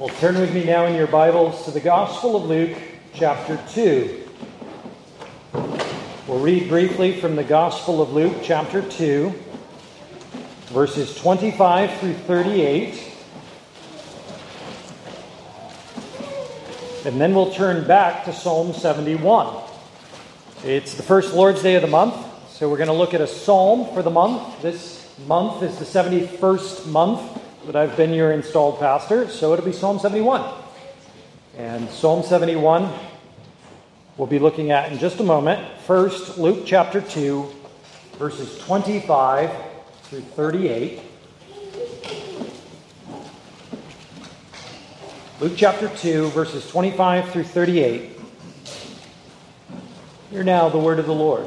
Well, turn with me now in your Bibles to the Gospel of Luke, chapter 2. We'll read briefly from the Gospel of Luke, chapter 2, verses 25 through 38. And then we'll turn back to Psalm 71. It's the first Lord's Day of the month, so we're going to look at a psalm for the month. This month is the 71st month that I've been your installed pastor, so it'll be Psalm 71. And Psalm 71 we'll be looking at in just a moment. First, Luke chapter 2, verses 25 through 38. Luke chapter 2, verses 25 through 38. Hear now the word of the Lord.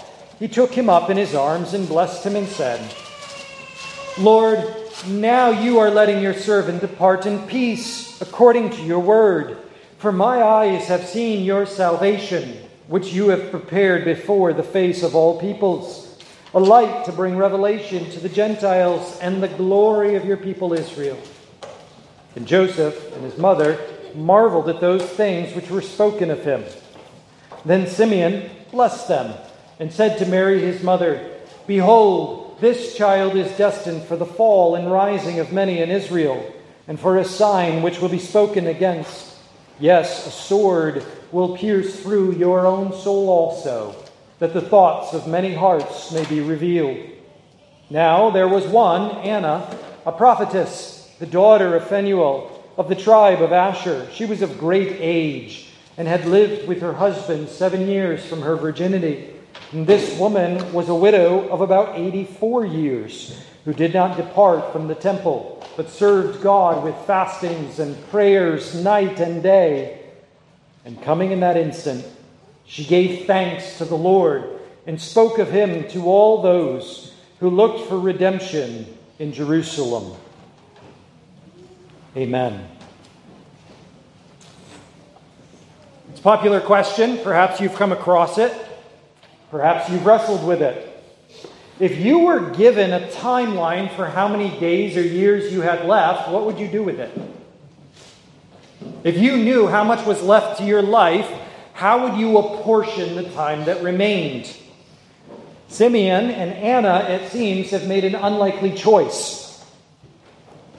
he took him up in his arms and blessed him and said, Lord, now you are letting your servant depart in peace according to your word. For my eyes have seen your salvation, which you have prepared before the face of all peoples, a light to bring revelation to the Gentiles and the glory of your people Israel. And Joseph and his mother marveled at those things which were spoken of him. Then Simeon blessed them and said to Mary his mother, Behold, this child is destined for the fall and rising of many in Israel, and for a sign which will be spoken against. Yes, a sword will pierce through your own soul also, that the thoughts of many hearts may be revealed. Now there was one, Anna, a prophetess, the daughter of Phanuel, of the tribe of Asher. She was of great age, and had lived with her husband seven years from her virginity. This woman was a widow of about 84 years, who did not depart from the temple, but served God with fastings and prayers night and day. And coming in that instant, she gave thanks to the Lord and spoke of him to all those who looked for redemption in Jerusalem. Amen. It's a popular question. Perhaps you've come across it. Perhaps you've wrestled with it. If you were given a timeline for how many days or years you had left, what would you do with it? If you knew how much was left to your life, how would you apportion the time that remained? Simeon and Anna, it seems, have made an unlikely choice.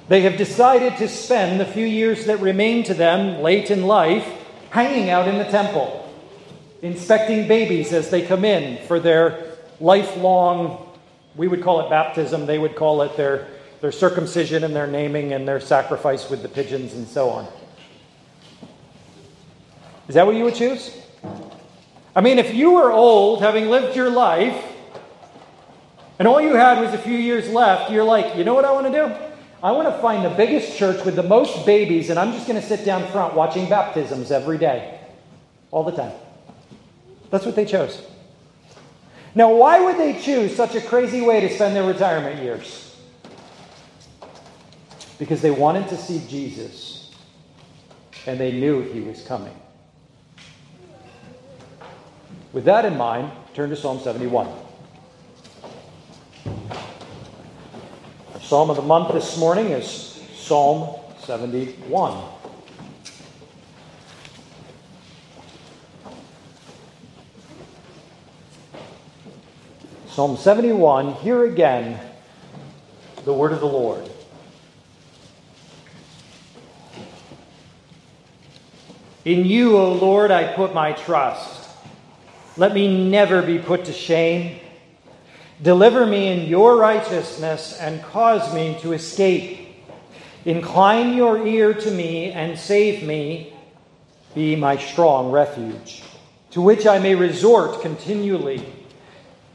They have decided to spend the few years that remain to them late in life hanging out in the temple inspecting babies as they come in for their lifelong, we would call it baptism, they would call it their, their circumcision and their naming and their sacrifice with the pigeons and so on. Is that what you would choose? I mean, if you were old, having lived your life, and all you had was a few years left, you're like, you know what I want to do? I want to find the biggest church with the most babies, and I'm just going to sit down front watching baptisms every day, all the time. That's what they chose. Now, why would they choose such a crazy way to spend their retirement years? Because they wanted to see Jesus and they knew he was coming. With that in mind, turn to Psalm 71. Our psalm of the month this morning is Psalm 71. Psalm 71, hear again the word of the Lord. In you, O Lord, I put my trust. Let me never be put to shame. Deliver me in your righteousness and cause me to escape. Incline your ear to me and save me. Be my strong refuge, to which I may resort continually.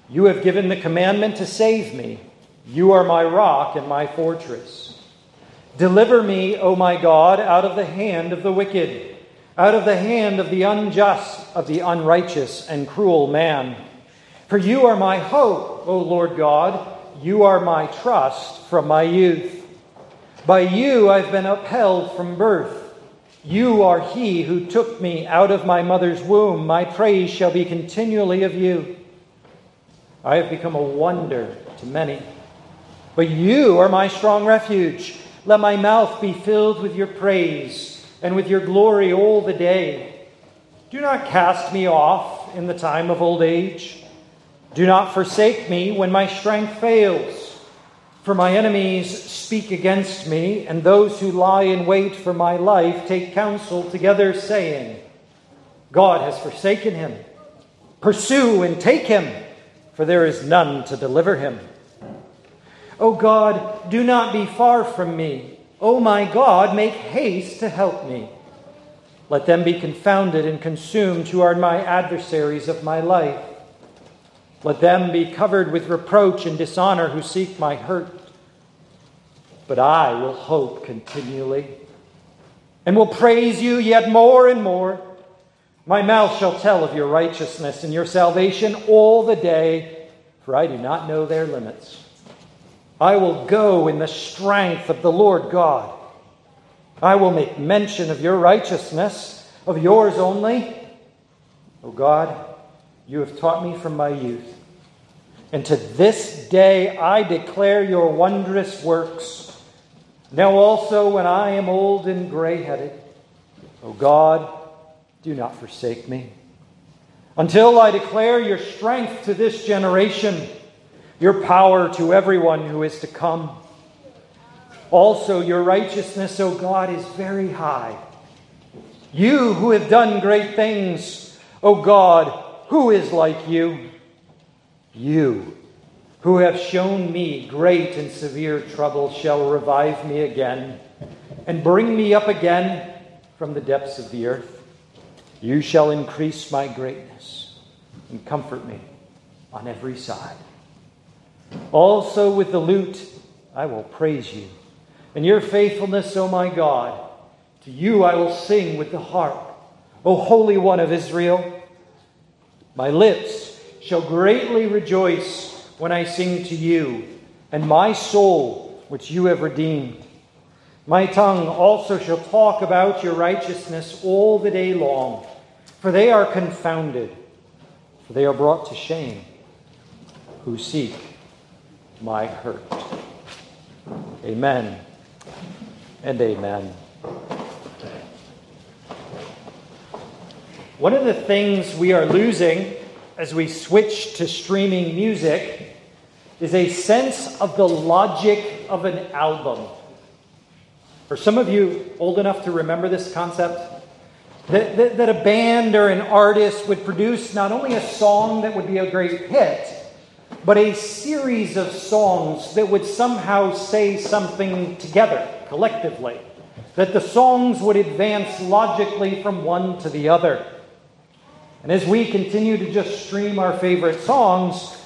You have given the commandment to save me. You are my rock and my fortress. Deliver me, O my God, out of the hand of the wicked, out of the hand of the unjust, of the unrighteous and cruel man. For you are my hope, O Lord God. You are my trust from my youth. By you I've been upheld from birth. You are he who took me out of my mother's womb. My praise shall be continually of you. I have become a wonder to many. But you are my strong refuge. Let my mouth be filled with your praise and with your glory all the day. Do not cast me off in the time of old age. Do not forsake me when my strength fails. For my enemies speak against me, and those who lie in wait for my life take counsel together, saying, God has forsaken him. Pursue and take him, for there is none to deliver him. O God, do not be far from me. O my God, make haste to help me. Let them be confounded and consumed who are my adversaries of my life. Let them be covered with reproach and dishonor who seek my hurt. But I will hope continually and will praise you yet more and more. My mouth shall tell of your righteousness and your salvation all the day, for I do not know their limits. I will go in the strength of the Lord God. I will make mention of your righteousness, of yours only. O God, you have taught me from my youth. And to this day I declare your wondrous works. Now also, when I am old and gray headed, O God, do not forsake me. Until I declare your strength to this generation, your power to everyone who is to come. Also, your righteousness, O God, is very high. You who have done great things, O God, who is like you? You who have shown me great and severe trouble shall revive me again and bring me up again from the depths of the earth. You shall increase my greatness and comfort me on every side. Also, with the lute, I will praise you. And your faithfulness, O my God, to you I will sing with the harp. O Holy One of Israel, my lips shall greatly rejoice when I sing to you, and my soul, which you have redeemed. My tongue also shall talk about your righteousness all the day long, for they are confounded, for they are brought to shame, who seek my hurt. Amen and amen. One of the things we are losing as we switch to streaming music is a sense of the logic of an album. For some of you old enough to remember this concept, that, that, that, a band or an artist would produce not only a song that would be a great hit, but a series of songs that would somehow say something together, collectively. That the songs would advance logically from one to the other. And as we continue to just stream our favorite songs,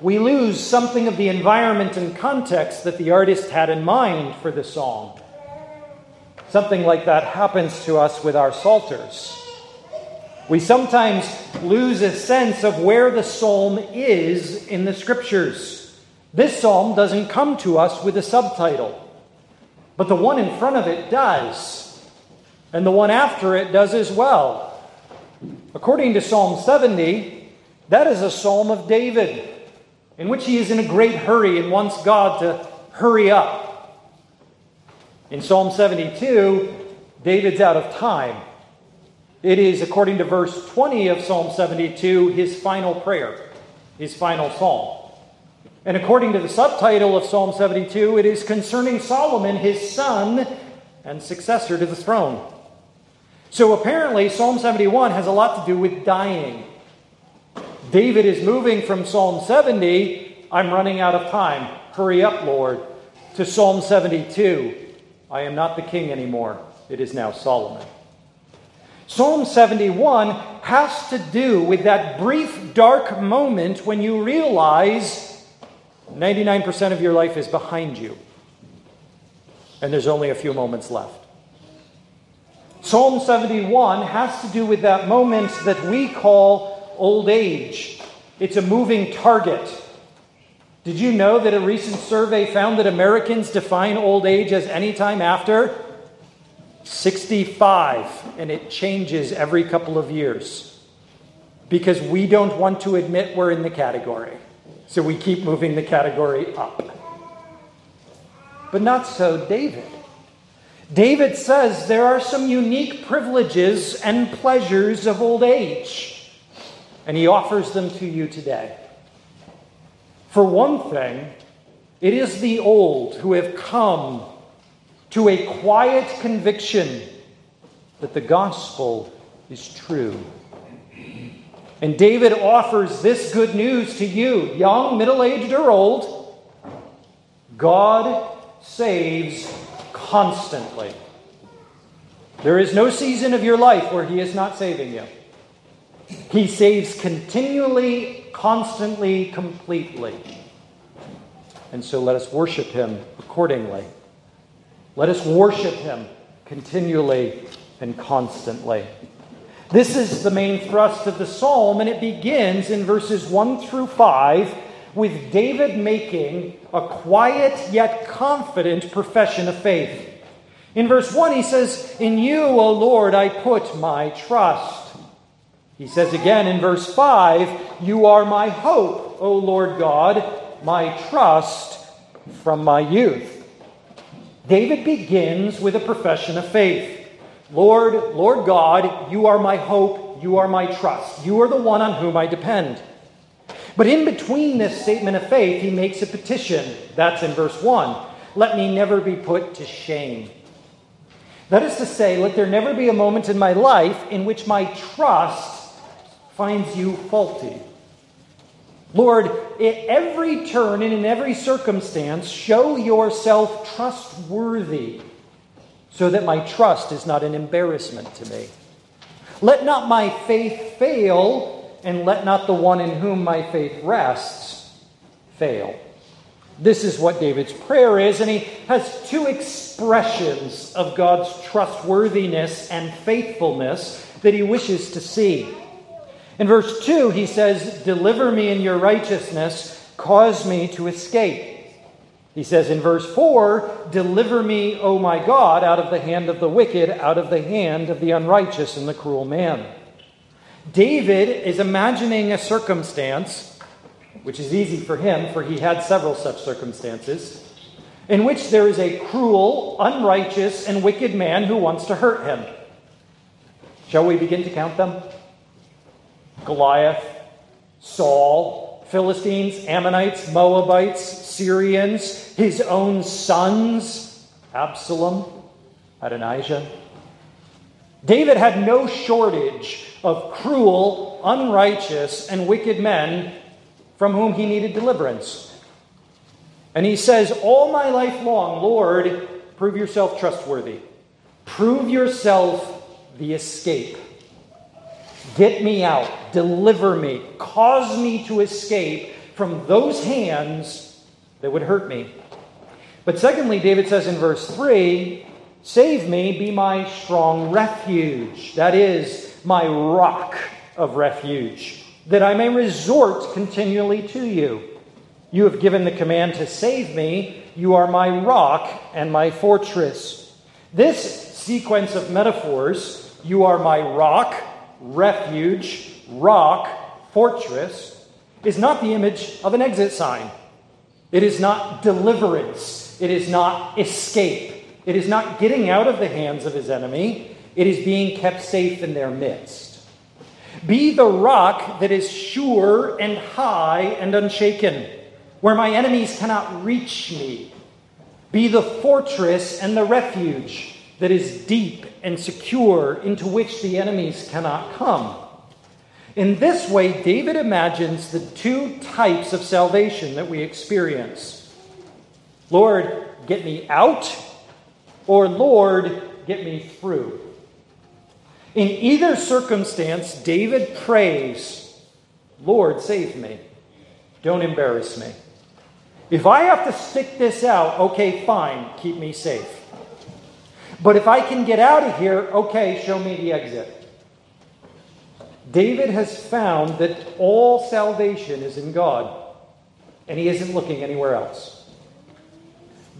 we lose something of the environment and context that the artist had in mind for the song. Something like that happens to us with our psalters. We sometimes lose a sense of where the psalm is in the scriptures. This psalm doesn't come to us with a subtitle, but the one in front of it does, and the one after it does as well. According to Psalm 70, that is a psalm of David, in which he is in a great hurry and wants God to hurry up. In Psalm 72, David's out of time. It is, according to verse 20 of Psalm 72, his final prayer, his final psalm. And according to the subtitle of Psalm 72, it is concerning Solomon, his son and successor to the throne. So apparently, Psalm 71 has a lot to do with dying. David is moving from Psalm 70, I'm running out of time, hurry up, Lord, to Psalm 72, I am not the king anymore, it is now Solomon. Psalm 71 has to do with that brief dark moment when you realize 99% of your life is behind you, and there's only a few moments left. Psalm 71 has to do with that moment that we call old age. It's a moving target. Did you know that a recent survey found that Americans define old age as any time after 65, and it changes every couple of years because we don't want to admit we're in the category. So we keep moving the category up. But not so David. David says there are some unique privileges and pleasures of old age, and he offers them to you today. For one thing, it is the old who have come to a quiet conviction that the gospel is true. And David offers this good news to you, young, middle aged, or old God saves constantly. There is no season of your life where He is not saving you. He saves continually, constantly, completely. And so let us worship Him accordingly. Let us worship Him continually and constantly. This is the main thrust of the psalm, and it begins in verses 1 through 5 with David making a quiet yet confident profession of faith. In verse 1, he says, In you, O Lord, I put my trust. He says again in verse 5, You are my hope, O Lord God, my trust from my youth. David begins with a profession of faith. Lord, Lord God, you are my hope, you are my trust. You are the one on whom I depend. But in between this statement of faith, he makes a petition. That's in verse 1. Let me never be put to shame. That is to say, let there never be a moment in my life in which my trust finds you faulty. Lord, at every turn and in every circumstance, show yourself trustworthy so that my trust is not an embarrassment to me. Let not my faith fail, and let not the one in whom my faith rests fail. This is what David's prayer is, and he has two expressions of God's trustworthiness and faithfulness that he wishes to see. In verse 2, he says, Deliver me in your righteousness, cause me to escape. He says in verse 4 Deliver me, O my God, out of the hand of the wicked, out of the hand of the unrighteous and the cruel man. David is imagining a circumstance, which is easy for him, for he had several such circumstances, in which there is a cruel, unrighteous, and wicked man who wants to hurt him. Shall we begin to count them? Goliath, Saul, Philistines, Ammonites, Moabites, Syrians, his own sons, Absalom, Adonijah. David had no shortage of cruel, unrighteous, and wicked men from whom he needed deliverance. And he says, All my life long, Lord, prove yourself trustworthy. Prove yourself the escape. Get me out, deliver me, cause me to escape from those hands that would hurt me. But secondly, David says in verse 3 Save me, be my strong refuge. That is, my rock of refuge, that I may resort continually to you. You have given the command to save me. You are my rock and my fortress. This sequence of metaphors, you are my rock, refuge, rock, fortress, is not the image of an exit sign. It is not deliverance. It is not escape. It is not getting out of the hands of his enemy. It is being kept safe in their midst. Be the rock that is sure and high and unshaken, where my enemies cannot reach me. Be the fortress and the refuge that is deep and secure into which the enemies cannot come. In this way, David imagines the two types of salvation that we experience Lord, get me out, or Lord, get me through. In either circumstance, David prays, Lord, save me. Don't embarrass me. If I have to stick this out, okay, fine, keep me safe. But if I can get out of here, okay, show me the exit. David has found that all salvation is in God, and he isn't looking anywhere else.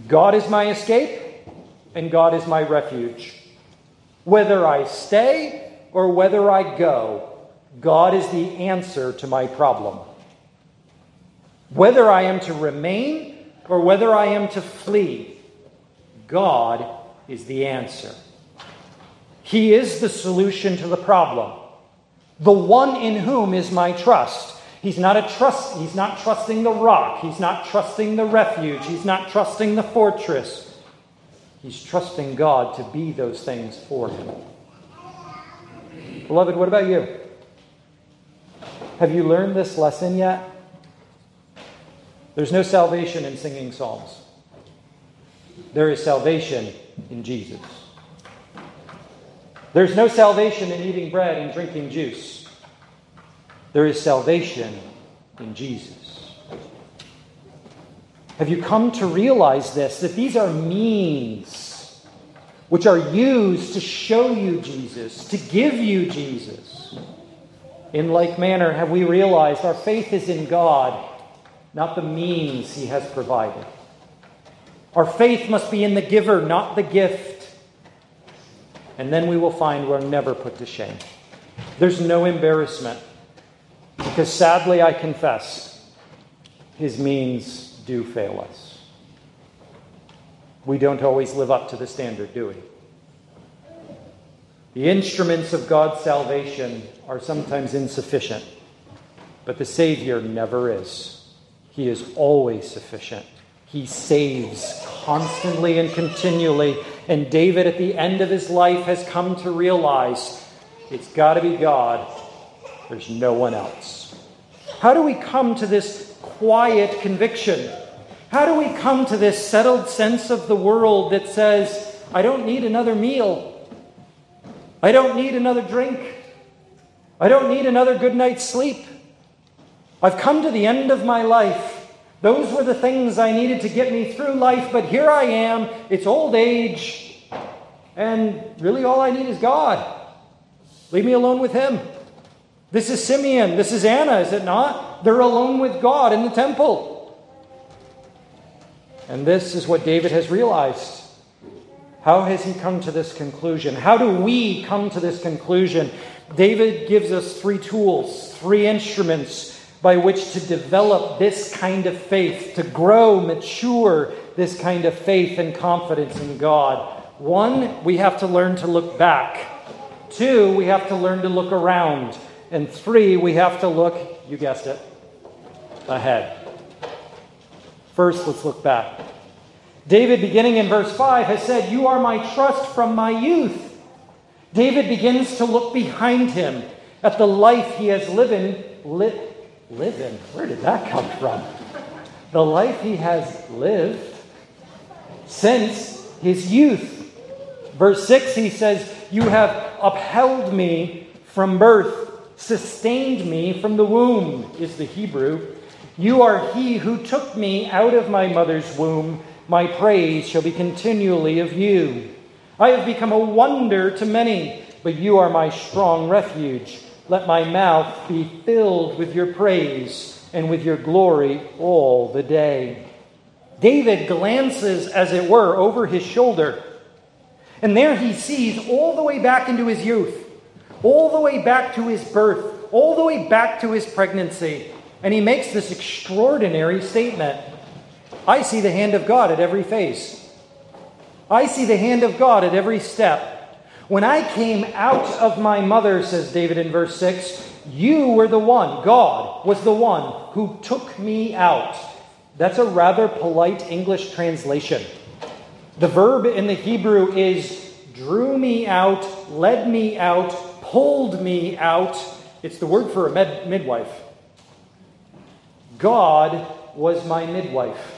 God is my escape, and God is my refuge. Whether I stay or whether I go, God is the answer to my problem. Whether I am to remain or whether I am to flee, God is the answer. He is the solution to the problem. The one in whom is my trust. He's not a trust he's not trusting the rock, he's not trusting the refuge, he's not trusting the fortress. He's trusting God to be those things for him. Beloved, what about you? Have you learned this lesson yet? There's no salvation in singing psalms. There is salvation in Jesus. There's no salvation in eating bread and drinking juice. There is salvation in Jesus. Have you come to realize this? That these are means which are used to show you Jesus, to give you Jesus. In like manner, have we realized our faith is in God not the means he has provided. Our faith must be in the giver, not the gift. And then we will find we're never put to shame. There's no embarrassment. Because sadly, I confess, his means do fail us. We don't always live up to the standard, do we? The instruments of God's salvation are sometimes insufficient, but the Savior never is. He is always sufficient. He saves constantly and continually. And David, at the end of his life, has come to realize it's got to be God. There's no one else. How do we come to this quiet conviction? How do we come to this settled sense of the world that says, I don't need another meal? I don't need another drink. I don't need another good night's sleep. I've come to the end of my life. Those were the things I needed to get me through life, but here I am. It's old age, and really all I need is God. Leave me alone with Him. This is Simeon. This is Anna, is it not? They're alone with God in the temple. And this is what David has realized. How has he come to this conclusion? How do we come to this conclusion? David gives us three tools, three instruments by which to develop this kind of faith, to grow, mature this kind of faith and confidence in God. One, we have to learn to look back. Two, we have to learn to look around. And three, we have to look, you guessed it, ahead. First, let's look back. David, beginning in verse 5, has said, You are my trust from my youth. David begins to look behind him at the life he has lived, li- live in. Where did that come from? The life he has lived since his youth. Verse 6, he says, You have upheld me from birth, sustained me from the womb, is the Hebrew. You are he who took me out of my mother's womb. My praise shall be continually of you. I have become a wonder to many, but you are my strong refuge. Let my mouth be filled with your praise and with your glory all the day. David glances, as it were, over his shoulder. And there he sees all the way back into his youth, all the way back to his birth, all the way back to his pregnancy. And he makes this extraordinary statement I see the hand of God at every face. I see the hand of God at every step. When I came out of my mother, says David in verse 6, you were the one, God was the one who took me out. That's a rather polite English translation. The verb in the Hebrew is drew me out, led me out, pulled me out. It's the word for a med- midwife. God was my midwife.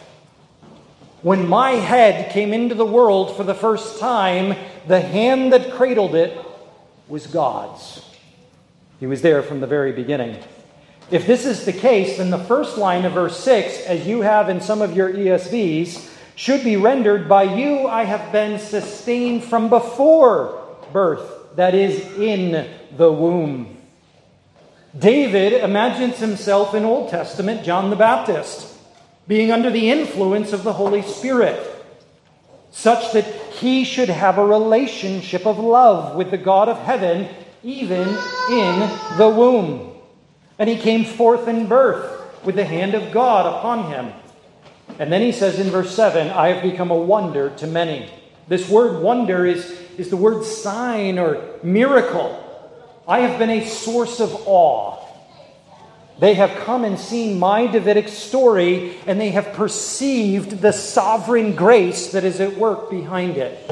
When my head came into the world for the first time, the hand that cradled it was God's. He was there from the very beginning. If this is the case, then the first line of verse 6, as you have in some of your ESVs, should be rendered by you I have been sustained from before birth, that is, in the womb. David imagines himself in Old Testament John the Baptist, being under the influence of the Holy Spirit, such that he should have a relationship of love with the God of heaven, even in the womb. And he came forth in birth with the hand of God upon him. And then he says in verse 7 I have become a wonder to many. This word wonder is, is the word sign or miracle. I have been a source of awe. They have come and seen my Davidic story, and they have perceived the sovereign grace that is at work behind it.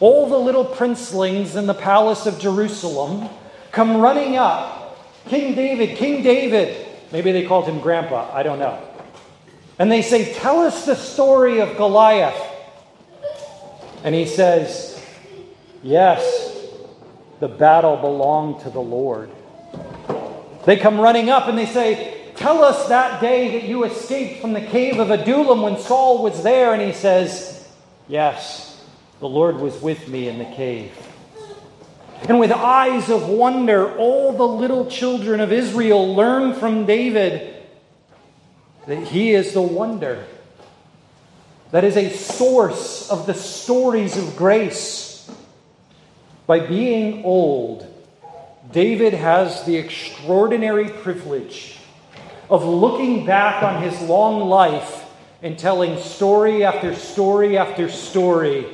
All the little princelings in the palace of Jerusalem come running up King David, King David. Maybe they called him Grandpa, I don't know. And they say, Tell us the story of Goliath. And he says, Yes, the battle belonged to the Lord. They come running up and they say, Tell us that day that you escaped from the cave of Adullam when Saul was there. And he says, Yes, the Lord was with me in the cave. And with eyes of wonder, all the little children of Israel learn from David that he is the wonder that is a source of the stories of grace. By being old, David has the extraordinary privilege of looking back on his long life and telling story after story after story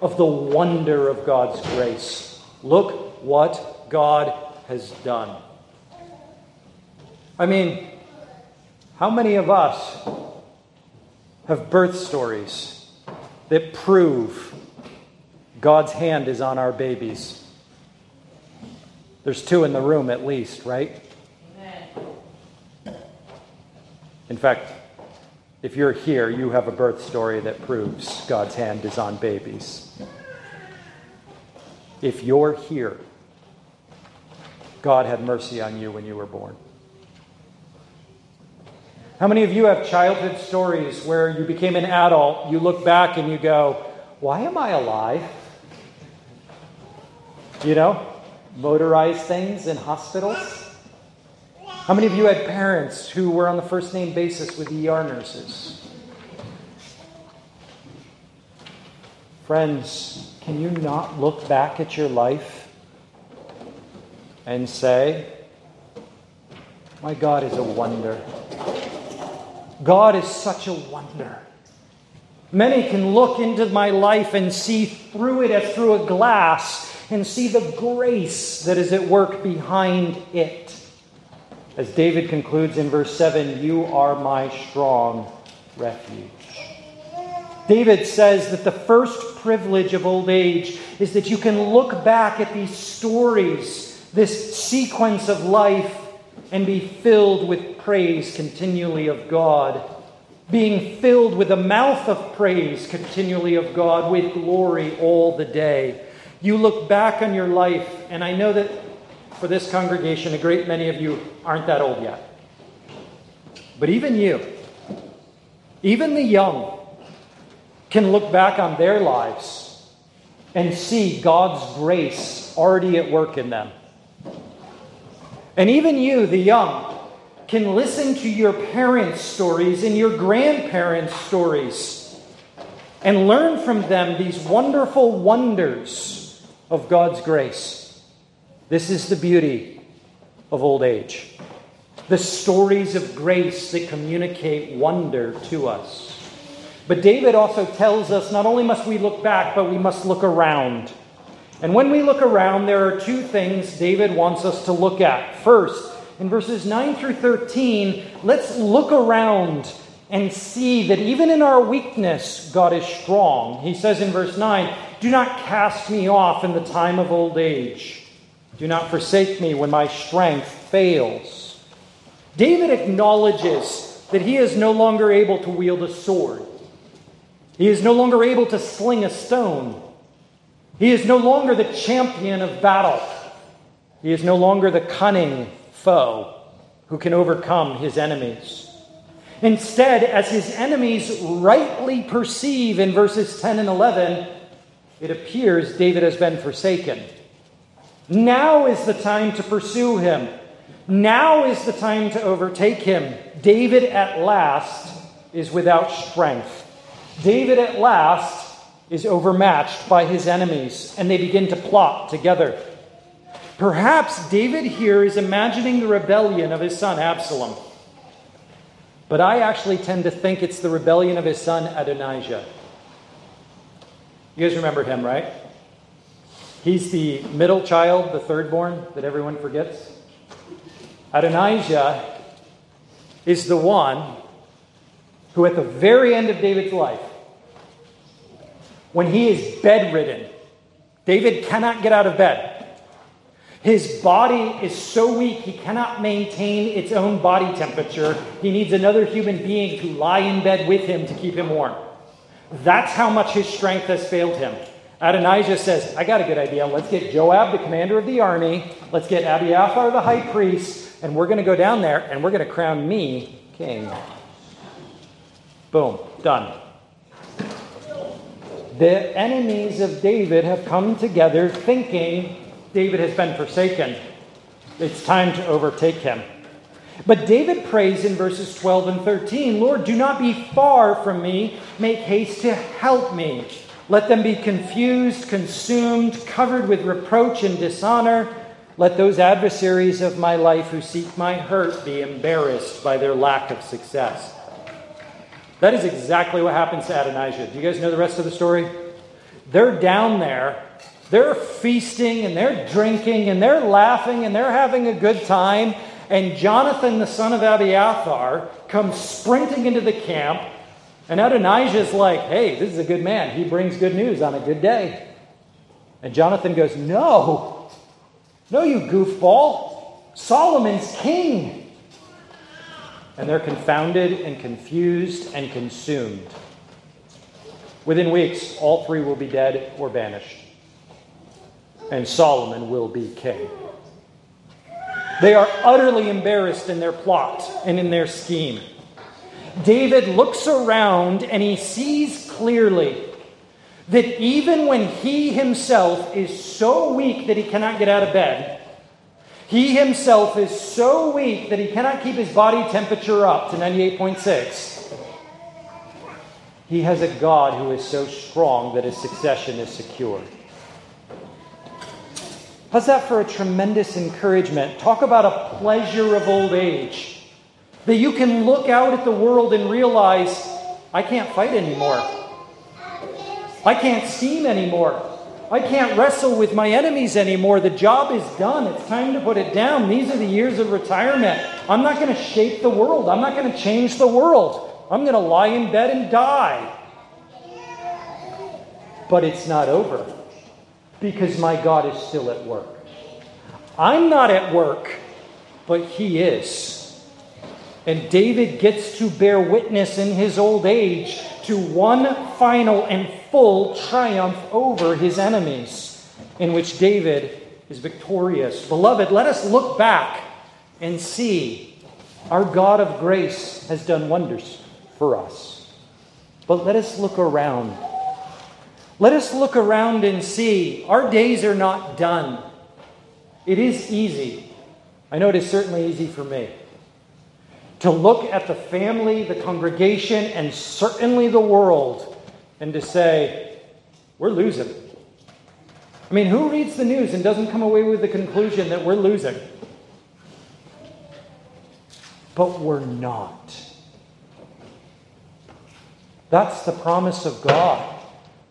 of the wonder of God's grace. Look what God has done. I mean, how many of us have birth stories that prove God's hand is on our babies? There's two in the room at least, right? Amen. In fact, if you're here, you have a birth story that proves God's hand is on babies if you're here, God had mercy on you when you were born. How many of you have childhood stories where you became an adult, you look back and you go, Why am I alive? You know, motorized things in hospitals. How many of you had parents who were on the first name basis with ER nurses? Friends, can you not look back at your life and say, My God is a wonder? God is such a wonder. Many can look into my life and see through it as through a glass and see the grace that is at work behind it. As David concludes in verse 7 You are my strong refuge. David says that the first privilege of old age is that you can look back at these stories, this sequence of life, and be filled with praise continually of God. Being filled with a mouth of praise continually of God, with glory all the day. You look back on your life, and I know that for this congregation, a great many of you aren't that old yet. But even you, even the young, can look back on their lives and see God's grace already at work in them. And even you, the young, can listen to your parents' stories and your grandparents' stories and learn from them these wonderful wonders of God's grace. This is the beauty of old age. The stories of grace that communicate wonder to us. But David also tells us not only must we look back, but we must look around. And when we look around, there are two things David wants us to look at. First, in verses 9 through 13, let's look around and see that even in our weakness, God is strong. He says in verse 9, Do not cast me off in the time of old age. Do not forsake me when my strength fails. David acknowledges that he is no longer able to wield a sword. He is no longer able to sling a stone. He is no longer the champion of battle. He is no longer the cunning foe. who can overcome his enemies. Instead, as his enemies rightly perceive in verses 10 and 11, it appears David has been forsaken. Now is the time to pursue him. Now is the time to overtake him. David at last is without strength. David at last is overmatched by his enemies, and they begin to plot together. Perhaps David here is imagining the rebellion of his son Absalom. But I actually tend to think it's the rebellion of his son Adonijah. You guys remember him, right? He's the middle child, the third born that everyone forgets. Adonijah is the one who, at the very end of David's life, when he is bedridden, David cannot get out of bed. His body is so weak, he cannot maintain its own body temperature. He needs another human being to lie in bed with him to keep him warm. That's how much his strength has failed him. Adonijah says, I got a good idea. Let's get Joab, the commander of the army. Let's get Abiathar, the high priest. And we're going to go down there and we're going to crown me king. Boom. Done. The enemies of David have come together thinking David has been forsaken. It's time to overtake him. But David prays in verses 12 and 13 Lord, do not be far from me. Make haste to help me. Let them be confused, consumed, covered with reproach and dishonor. Let those adversaries of my life who seek my hurt be embarrassed by their lack of success. That is exactly what happens to Adonijah. Do you guys know the rest of the story? They're down there, they're feasting and they're drinking and they're laughing and they're having a good time. And Jonathan, the son of Abiathar, comes sprinting into the camp. And Adonijah's like, hey, this is a good man. He brings good news on a good day. And Jonathan goes, no, no, you goofball. Solomon's king. And they're confounded and confused and consumed. Within weeks, all three will be dead or banished. And Solomon will be king. They are utterly embarrassed in their plot and in their scheme. David looks around and he sees clearly that even when he himself is so weak that he cannot get out of bed, he himself is so weak that he cannot keep his body temperature up to 98.6. He has a God who is so strong that his succession is secure. How's that for a tremendous encouragement? Talk about a pleasure of old age. That you can look out at the world and realize, I can't fight anymore. I can't scheme anymore. I can't wrestle with my enemies anymore. The job is done. It's time to put it down. These are the years of retirement. I'm not going to shape the world. I'm not going to change the world. I'm going to lie in bed and die. But it's not over because my God is still at work. I'm not at work, but He is. And David gets to bear witness in his old age to one final and full triumph over his enemies, in which David is victorious. Beloved, let us look back and see our God of grace has done wonders for us. But let us look around let us look around and see our days are not done. It is easy. I know it is certainly easy for me to look at the family, the congregation, and certainly the world and to say, we're losing. I mean, who reads the news and doesn't come away with the conclusion that we're losing? But we're not. That's the promise of God.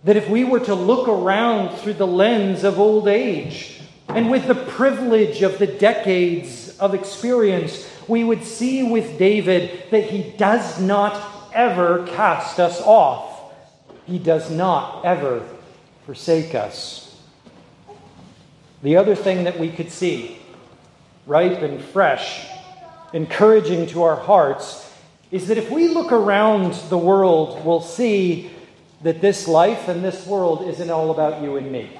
That if we were to look around through the lens of old age and with the privilege of the decades of experience, we would see with David that he does not ever cast us off. He does not ever forsake us. The other thing that we could see, ripe and fresh, encouraging to our hearts, is that if we look around the world, we'll see that this life and this world isn't all about you and me.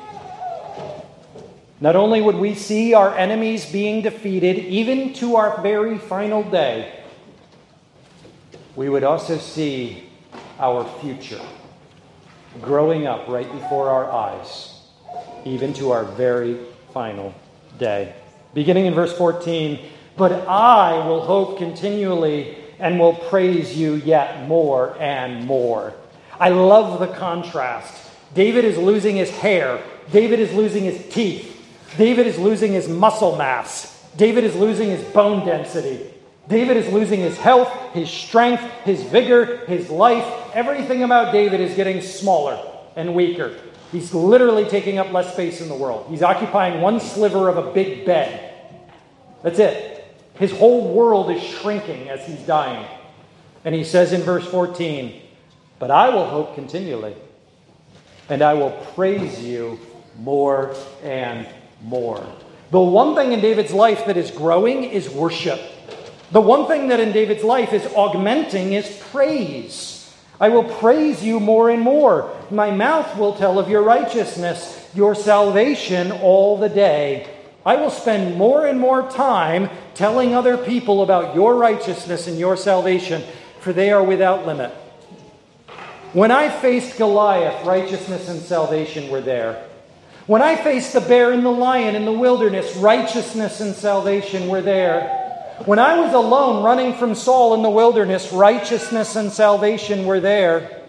Not only would we see our enemies being defeated, even to our very final day, we would also see our future growing up right before our eyes, even to our very final day. Beginning in verse 14, but I will hope continually and will praise you yet more and more. I love the contrast. David is losing his hair, David is losing his teeth, David is losing his muscle mass, David is losing his bone density. David is losing his health, his strength, his vigor, his life. Everything about David is getting smaller and weaker. He's literally taking up less space in the world. He's occupying one sliver of a big bed. That's it. His whole world is shrinking as he's dying. And he says in verse 14, But I will hope continually, and I will praise you more and more. The one thing in David's life that is growing is worship. The one thing that in David's life is augmenting is praise. I will praise you more and more. My mouth will tell of your righteousness, your salvation all the day. I will spend more and more time telling other people about your righteousness and your salvation, for they are without limit. When I faced Goliath, righteousness and salvation were there. When I faced the bear and the lion in the wilderness, righteousness and salvation were there. When I was alone running from Saul in the wilderness, righteousness and salvation were there.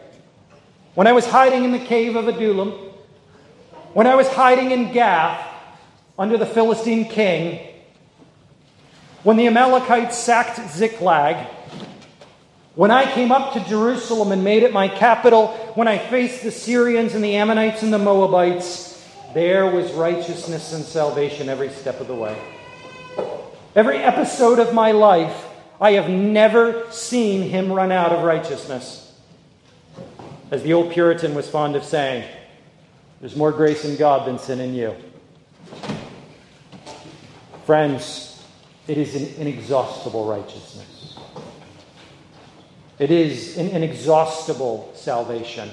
When I was hiding in the cave of Adullam, when I was hiding in Gath, under the Philistine king, when the Amalekites sacked Ziklag, when I came up to Jerusalem and made it my capital, when I faced the Syrians and the Ammonites and the Moabites, there was righteousness and salvation every step of the way. Every episode of my life, I have never seen him run out of righteousness. As the old Puritan was fond of saying, there's more grace in God than sin in you. Friends, it is an inexhaustible righteousness. It is an inexhaustible salvation.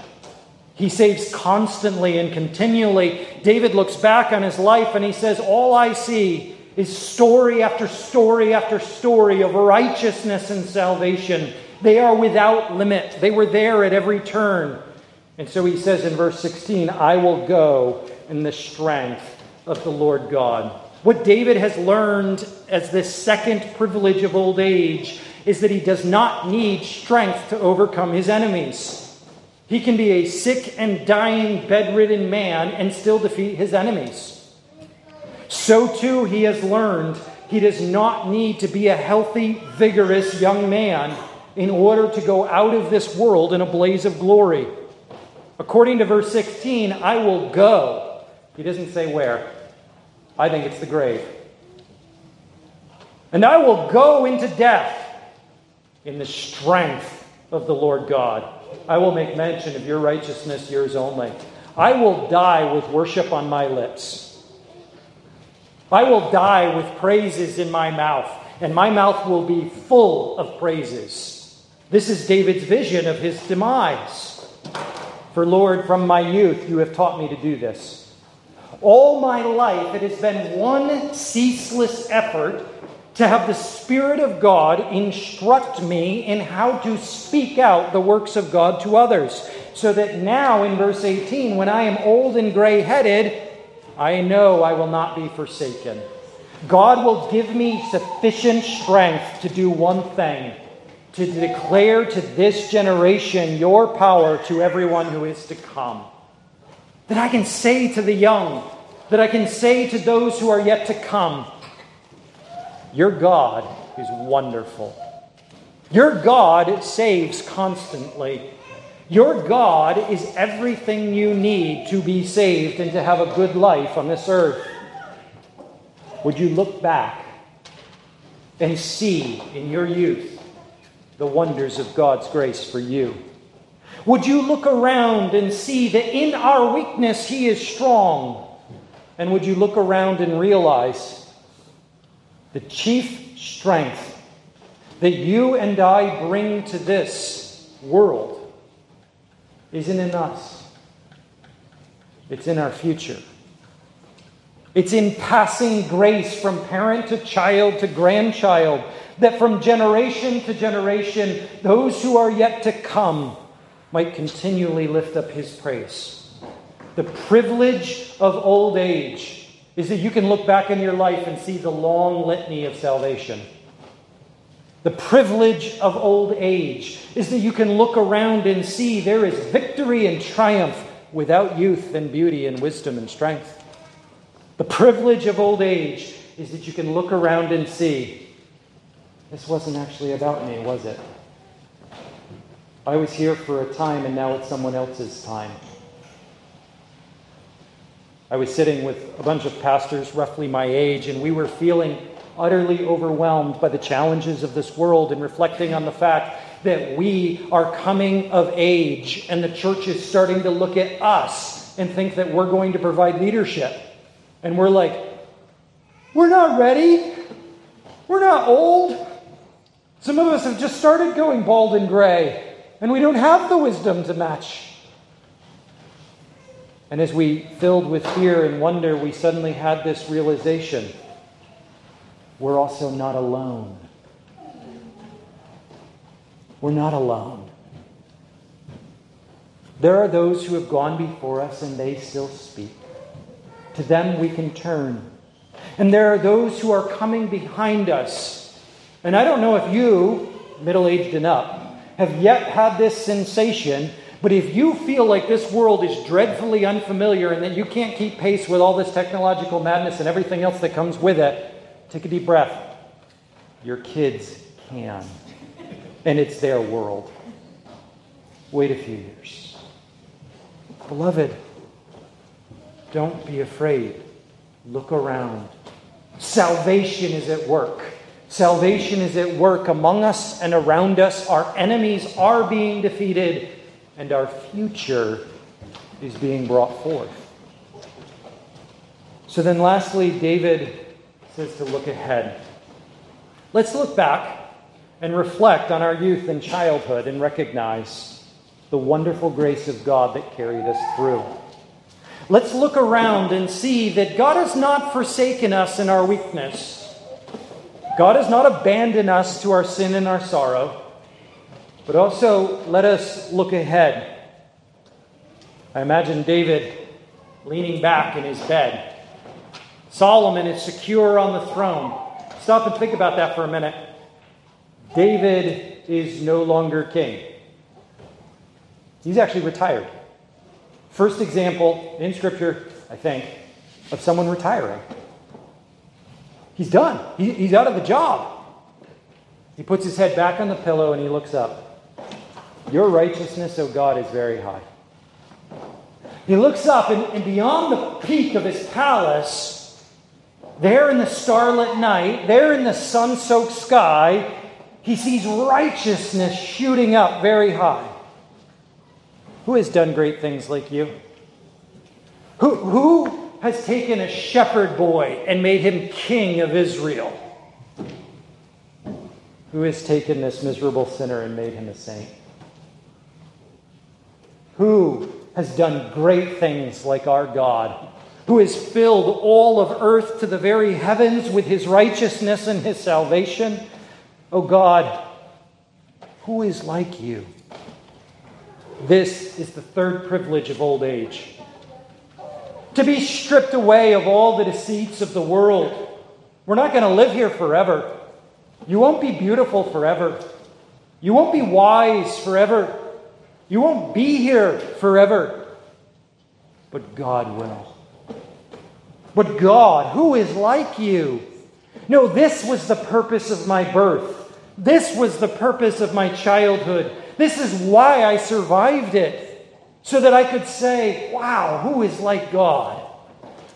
He saves constantly and continually. David looks back on his life and he says, All I see is story after story after story of righteousness and salvation. They are without limit, they were there at every turn. And so he says in verse 16, I will go in the strength of the Lord God. What David has learned as this second privilege of old age is that he does not need strength to overcome his enemies. He can be a sick and dying, bedridden man and still defeat his enemies. So too, he has learned he does not need to be a healthy, vigorous young man in order to go out of this world in a blaze of glory. According to verse 16, I will go. He doesn't say where. I think it's the grave. And I will go into death in the strength of the Lord God. I will make mention of your righteousness, yours only. I will die with worship on my lips. I will die with praises in my mouth, and my mouth will be full of praises. This is David's vision of his demise. For Lord, from my youth you have taught me to do this. All my life, it has been one ceaseless effort to have the Spirit of God instruct me in how to speak out the works of God to others. So that now, in verse 18, when I am old and gray headed, I know I will not be forsaken. God will give me sufficient strength to do one thing to declare to this generation your power to everyone who is to come. That I can say to the young, that I can say to those who are yet to come, Your God is wonderful. Your God saves constantly. Your God is everything you need to be saved and to have a good life on this earth. Would you look back and see in your youth the wonders of God's grace for you? Would you look around and see that in our weakness He is strong? And would you look around and realize the chief strength that you and I bring to this world isn't in us, it's in our future. It's in passing grace from parent to child to grandchild that from generation to generation, those who are yet to come might continually lift up his praise. The privilege of old age is that you can look back in your life and see the long litany of salvation. The privilege of old age is that you can look around and see there is victory and triumph without youth and beauty and wisdom and strength. The privilege of old age is that you can look around and see this wasn't actually about me, was it? I was here for a time and now it's someone else's time. I was sitting with a bunch of pastors roughly my age, and we were feeling utterly overwhelmed by the challenges of this world and reflecting on the fact that we are coming of age and the church is starting to look at us and think that we're going to provide leadership. And we're like, we're not ready. We're not old. Some of us have just started going bald and gray, and we don't have the wisdom to match and as we, filled with fear and wonder, we suddenly had this realization we're also not alone. We're not alone. There are those who have gone before us and they still speak. To them we can turn. And there are those who are coming behind us. And I don't know if you, middle aged and up, have yet had this sensation but if you feel like this world is dreadfully unfamiliar and that you can't keep pace with all this technological madness and everything else that comes with it, take a deep breath. Your kids can. And it's their world. Wait a few years. Beloved, don't be afraid. Look around. Salvation is at work. Salvation is at work among us and around us. Our enemies are being defeated and our future is being brought forth. So then, lastly, David says to look ahead. Let's look back and reflect on our youth and childhood and recognize the wonderful grace of God that carried us through. Let's look around and see that God has not forsaken us in our weakness. God has not abandoned us to our sin and our sorrow. But also, let us look ahead. I imagine David leaning back in his bed. Solomon is secure on the throne. Stop and think about that for a minute. David is no longer king, he's actually retired. First example in Scripture, I think, of someone retiring. He's done, he, he's out of the job. He puts his head back on the pillow and he looks up. Your righteousness, O God, is very high. He looks up, and, and beyond the peak of his palace, there in the starlit night, there in the sun soaked sky, he sees righteousness shooting up very high. Who has done great things like you? Who, who has taken a shepherd boy and made him king of Israel? Who has taken this miserable sinner and made him a saint? Who has done great things like our God? Who has filled all of earth to the very heavens with his righteousness and his salvation? O oh God, who is like you? This is the third privilege of old age. To be stripped away of all the deceits of the world. We're not going to live here forever. You won't be beautiful forever. You won't be wise forever. You won't be here forever. But God will. But God, who is like you? No, this was the purpose of my birth. This was the purpose of my childhood. This is why I survived it. So that I could say, wow, who is like God?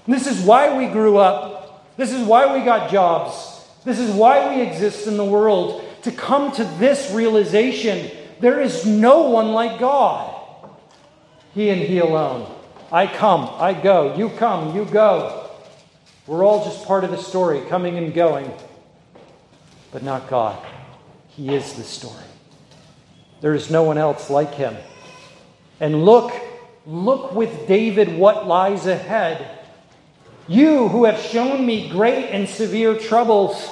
this is why we grew up. This is why we got jobs. This is why we exist in the world. To come to this realization there is no one like God. He and He alone. I come, I go. You come, you go. We're all just part of the story, coming and going. But not God. He is the story. There is no one else like Him. And look, look with David what lies ahead. You who have shown me great and severe troubles,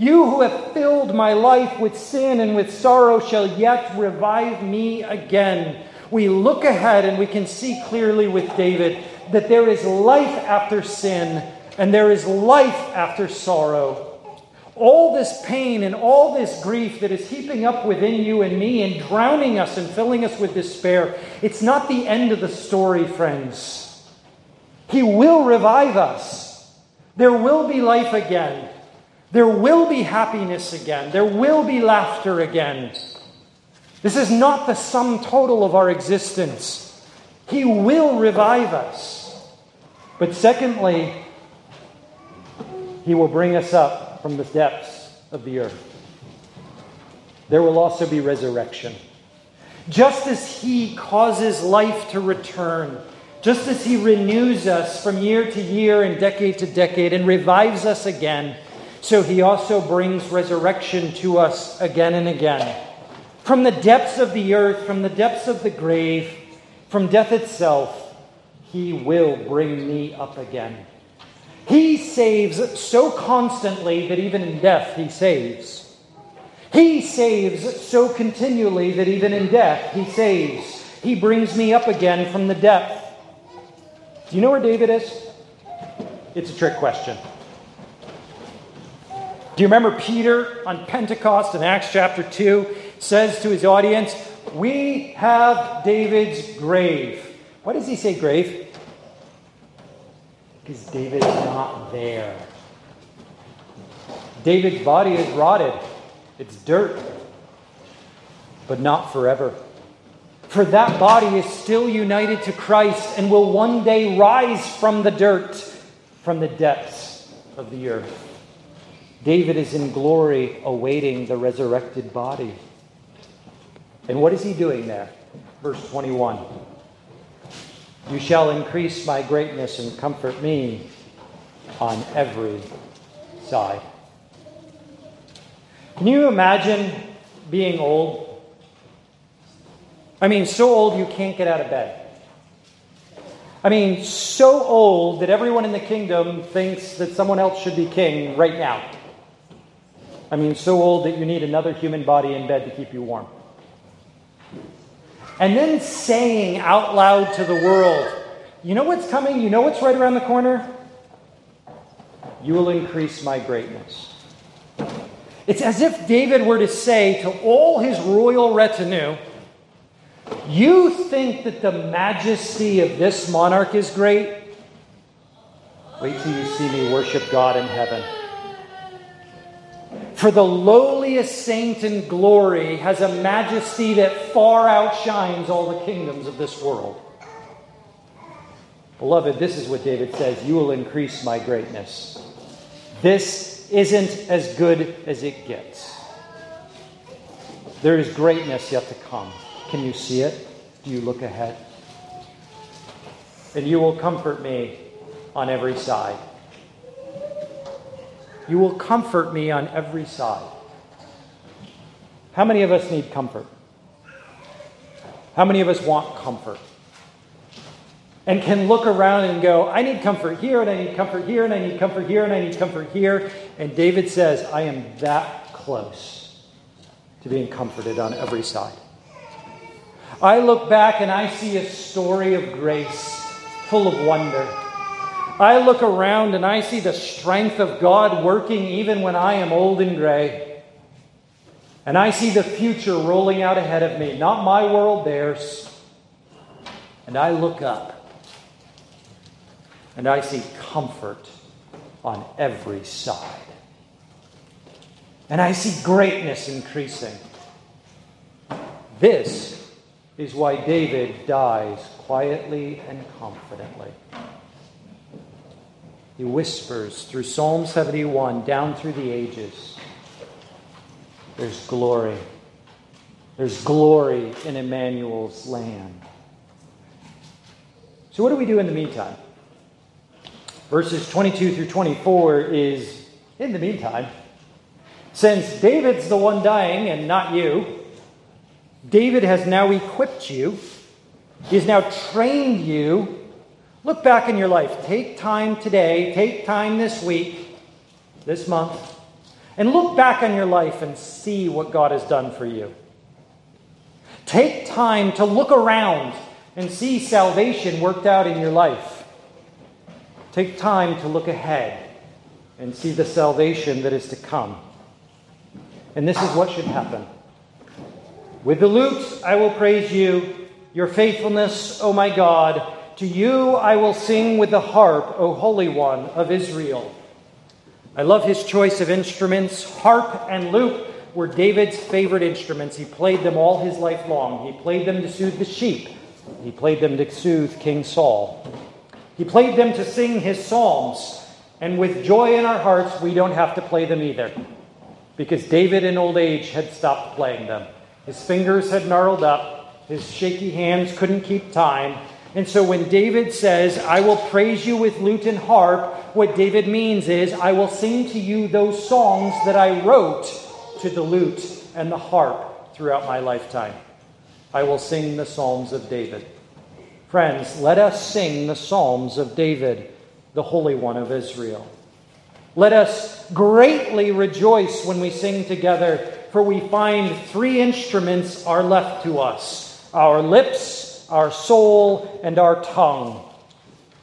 you who have filled my life with sin and with sorrow, shall yet revive me again. We look ahead and we can see clearly with David that there is life after sin and there is life after sorrow. All this pain and all this grief that is heaping up within you and me and drowning us and filling us with despair, it's not the end of the story, friends. He will revive us. There will be life again. There will be happiness again. There will be laughter again. This is not the sum total of our existence. He will revive us. But secondly, He will bring us up from the depths of the earth. There will also be resurrection. Just as He causes life to return, just as He renews us from year to year and decade to decade and revives us again, so He also brings resurrection to us again and again. From the depths of the earth, from the depths of the grave, from death itself, He will bring me up again. He saves so constantly that even in death, He saves. He saves so continually that even in death, He saves. He brings me up again from the depth. Do you know where David is? It's a trick question. Do you remember Peter on Pentecost in Acts chapter 2 says to his audience, We have David's grave. Why does he say grave? Because David's not there. David's body is rotted, it's dirt, but not forever. For that body is still united to Christ and will one day rise from the dirt, from the depths of the earth. David is in glory awaiting the resurrected body. And what is he doing there? Verse 21 You shall increase my greatness and comfort me on every side. Can you imagine being old? I mean, so old you can't get out of bed. I mean, so old that everyone in the kingdom thinks that someone else should be king right now. I mean, so old that you need another human body in bed to keep you warm. And then saying out loud to the world, you know what's coming? You know what's right around the corner? You will increase my greatness. It's as if David were to say to all his royal retinue, you think that the majesty of this monarch is great? Wait till you see me worship God in heaven. For the lowliest saint in glory has a majesty that far outshines all the kingdoms of this world. Beloved, this is what David says You will increase my greatness. This isn't as good as it gets. There is greatness yet to come. Can you see it? Do you look ahead? And you will comfort me on every side. You will comfort me on every side. How many of us need comfort? How many of us want comfort? And can look around and go, I need comfort here, and I need comfort here, and I need comfort here, and I need comfort here. And David says, I am that close to being comforted on every side. I look back and I see a story of grace full of wonder. I look around and I see the strength of God working even when I am old and gray. And I see the future rolling out ahead of me, not my world, theirs. And I look up and I see comfort on every side. And I see greatness increasing. This is why David dies quietly and confidently. He whispers through Psalm 71 down through the ages there's glory. There's glory in Emmanuel's land. So, what do we do in the meantime? Verses 22 through 24 is in the meantime. Since David's the one dying and not you, David has now equipped you, he has now trained you Look back in your life. Take time today, take time this week, this month, and look back on your life and see what God has done for you. Take time to look around and see salvation worked out in your life. Take time to look ahead and see the salvation that is to come. And this is what should happen. With the lute, I will praise you, your faithfulness, O my God. To you I will sing with the harp, O Holy One of Israel. I love his choice of instruments. Harp and lute were David's favorite instruments. He played them all his life long. He played them to soothe the sheep, he played them to soothe King Saul. He played them to sing his psalms. And with joy in our hearts, we don't have to play them either. Because David in old age had stopped playing them. His fingers had gnarled up, his shaky hands couldn't keep time. And so when David says, I will praise you with lute and harp, what David means is, I will sing to you those songs that I wrote to the lute and the harp throughout my lifetime. I will sing the Psalms of David. Friends, let us sing the Psalms of David, the Holy One of Israel. Let us greatly rejoice when we sing together, for we find three instruments are left to us our lips, our soul, and our tongue.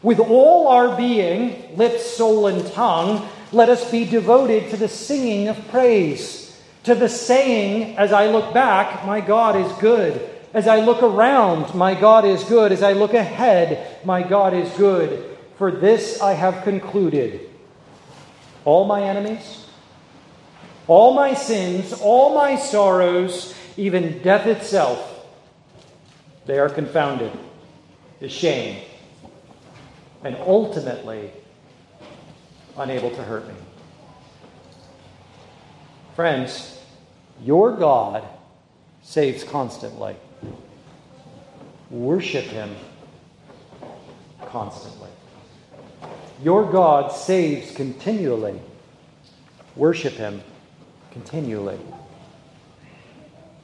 With all our being, lips, soul, and tongue, let us be devoted to the singing of praise to the saying, as I look back, my God is good. As I look around, my God is good. As I look ahead, my God is good. For this I have concluded all my enemies, all my sins, all my sorrows, even death itself, they are confounded, ashamed, and ultimately unable to hurt me. Friends, your God saves constantly. Worship Him constantly. Your God saves continually. Worship Him continually.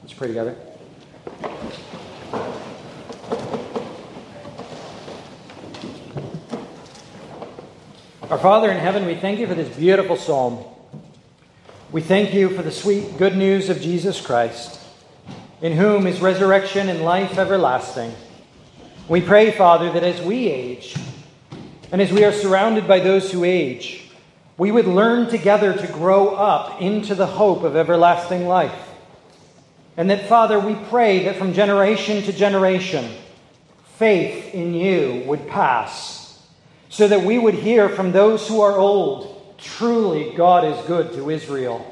Let's pray together. Our Father in heaven, we thank you for this beautiful psalm. We thank you for the sweet good news of Jesus Christ, in whom is resurrection and life everlasting. We pray, Father, that as we age, and as we are surrounded by those who age, we would learn together to grow up into the hope of everlasting life. And that, Father, we pray that from generation to generation, faith in you would pass, so that we would hear from those who are old Truly, God is good to Israel.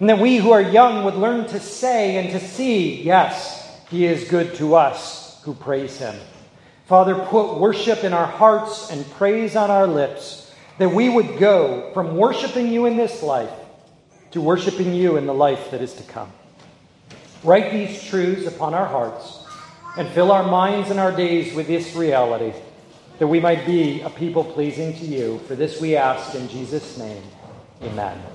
And that we who are young would learn to say and to see, yes, He is good to us who praise Him. Father, put worship in our hearts and praise on our lips, that we would go from worshiping you in this life to worshiping you in the life that is to come. Write these truths upon our hearts and fill our minds and our days with this reality that we might be a people pleasing to you. For this we ask in Jesus' name. Amen.